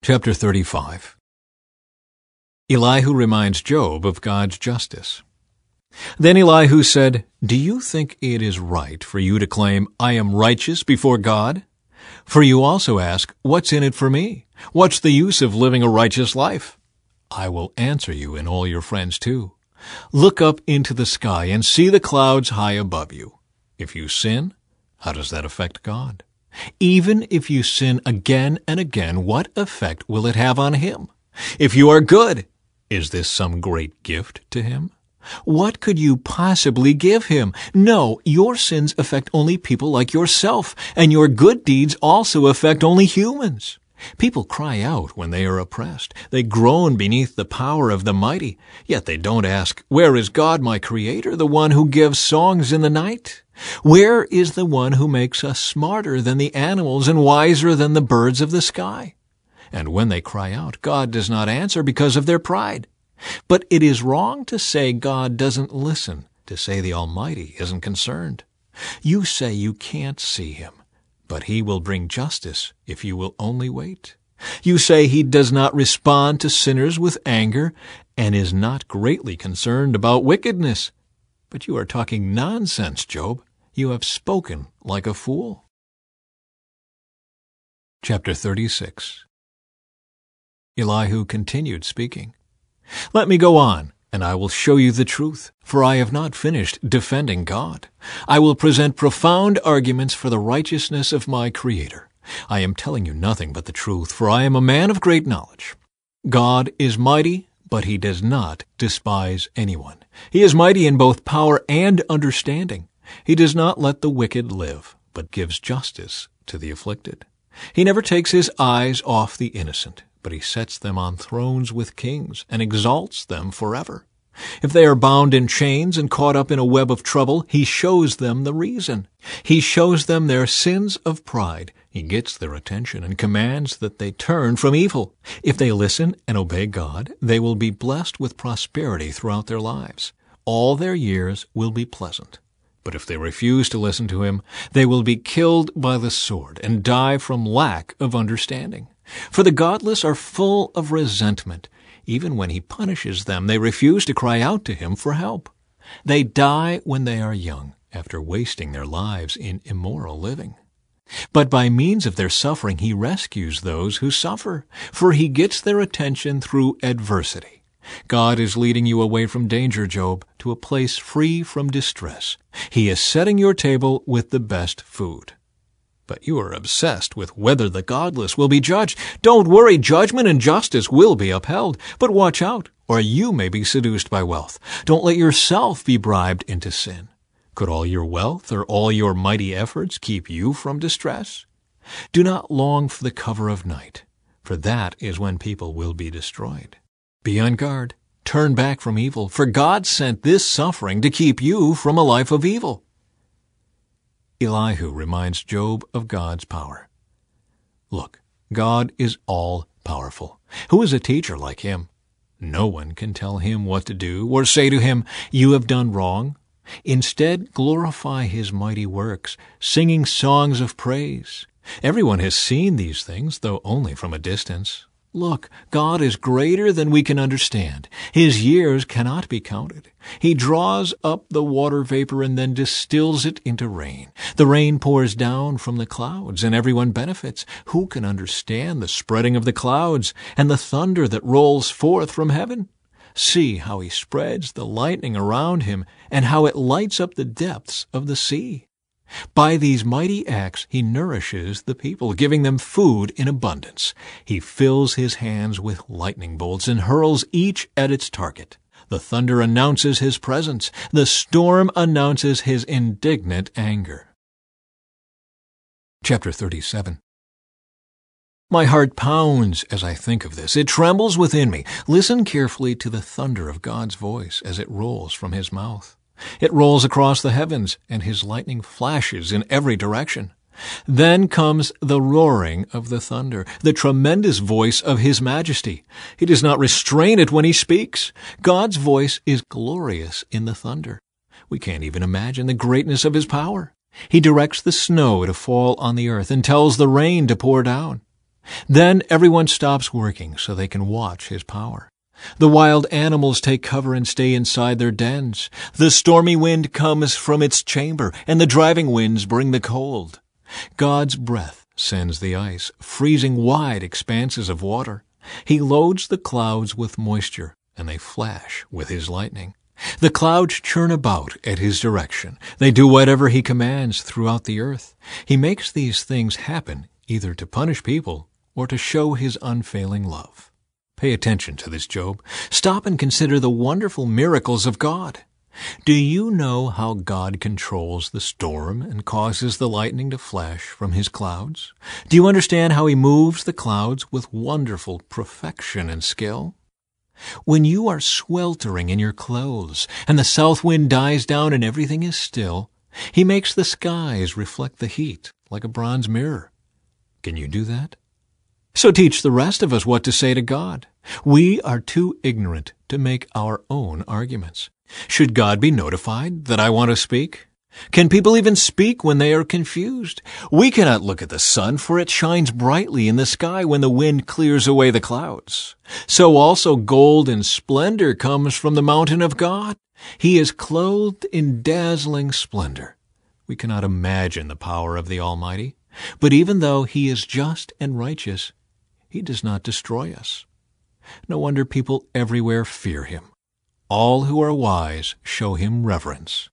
Chapter 35 Elihu reminds Job of God's justice. Then Elihu said, Do you think it is right for you to claim, I am righteous before God? For you also ask, What's in it for me? What's the use of living a righteous life? I will answer you and all your friends too. Look up into the sky and see the clouds high above you. If you sin, how does that affect God? Even if you sin again and again, what effect will it have on Him? If you are good, is this some great gift to Him? What could you possibly give Him? No, your sins affect only people like yourself, and your good deeds also affect only humans. People cry out when they are oppressed. They groan beneath the power of the mighty. Yet they don't ask, Where is God, my Creator, the one who gives songs in the night? Where is the one who makes us smarter than the animals and wiser than the birds of the sky? And when they cry out, God does not answer because of their pride. But it is wrong to say God doesn't listen, to say the Almighty isn't concerned. You say you can't see Him, but He will bring justice if you will only wait. You say He does not respond to sinners with anger and is not greatly concerned about wickedness. But you are talking nonsense, Job. You have spoken like a fool. Chapter 36 Elihu continued speaking. Let me go on, and I will show you the truth, for I have not finished defending God. I will present profound arguments for the righteousness of my Creator. I am telling you nothing but the truth, for I am a man of great knowledge. God is mighty, but he does not despise anyone. He is mighty in both power and understanding. He does not let the wicked live, but gives justice to the afflicted. He never takes his eyes off the innocent, but he sets them on thrones with kings and exalts them forever. If they are bound in chains and caught up in a web of trouble, he shows them the reason. He shows them their sins of pride. He gets their attention and commands that they turn from evil. If they listen and obey God, they will be blessed with prosperity throughout their lives. All their years will be pleasant. But if they refuse to listen to him, they will be killed by the sword and die from lack of understanding. For the godless are full of resentment. Even when he punishes them, they refuse to cry out to him for help. They die when they are young, after wasting their lives in immoral living. But by means of their suffering, he rescues those who suffer, for he gets their attention through adversity. God is leading you away from danger, Job, to a place free from distress. He is setting your table with the best food. But you are obsessed with whether the godless will be judged. Don't worry, judgment and justice will be upheld. But watch out, or you may be seduced by wealth. Don't let yourself be bribed into sin. Could all your wealth or all your mighty efforts keep you from distress? Do not long for the cover of night, for that is when people will be destroyed. Be on guard. Turn back from evil, for God sent this suffering to keep you from a life of evil. Elihu reminds Job of God's power. Look, God is all powerful. Who is a teacher like him? No one can tell him what to do or say to him, You have done wrong. Instead, glorify his mighty works, singing songs of praise. Everyone has seen these things, though only from a distance. Look, God is greater than we can understand. His years cannot be counted. He draws up the water vapor and then distills it into rain. The rain pours down from the clouds, and everyone benefits. Who can understand the spreading of the clouds and the thunder that rolls forth from heaven? See how he spreads the lightning around him, and how it lights up the depths of the sea. By these mighty acts he nourishes the people, giving them food in abundance. He fills his hands with lightning bolts and hurls each at its target. The thunder announces his presence. The storm announces his indignant anger. Chapter 37 My heart pounds as I think of this. It trembles within me. Listen carefully to the thunder of God's voice as it rolls from his mouth. It rolls across the heavens, and his lightning flashes in every direction. Then comes the roaring of the thunder, the tremendous voice of His majesty. He does not restrain it when He speaks. God's voice is glorious in the thunder. We can't even imagine the greatness of His power. He directs the snow to fall on the earth and tells the rain to pour down. Then everyone stops working so they can watch his power. The wild animals take cover and stay inside their dens. The stormy wind comes from its chamber, and the driving winds bring the cold. God's breath sends the ice, freezing wide expanses of water. He loads the clouds with moisture, and they flash with his lightning. The clouds churn about at his direction. They do whatever he commands throughout the earth. He makes these things happen either to punish people or to show his unfailing love. Pay attention to this, Job. Stop and consider the wonderful miracles of God. Do you know how God controls the storm and causes the lightning to flash from his clouds? Do you understand how he moves the clouds with wonderful perfection and skill? When you are sweltering in your clothes and the south wind dies down and everything is still, he makes the skies reflect the heat like a bronze mirror. Can you do that? So teach the rest of us what to say to God. We are too ignorant to make our own arguments. Should God be notified that I want to speak? Can people even speak when they are confused? We cannot look at the sun, for it shines brightly in the sky when the wind clears away the clouds. So also gold and splendor comes from the mountain of God. He is clothed in dazzling splendor. We cannot imagine the power of the Almighty. But even though He is just and righteous, he does not destroy us. No wonder people everywhere fear him. All who are wise show him reverence.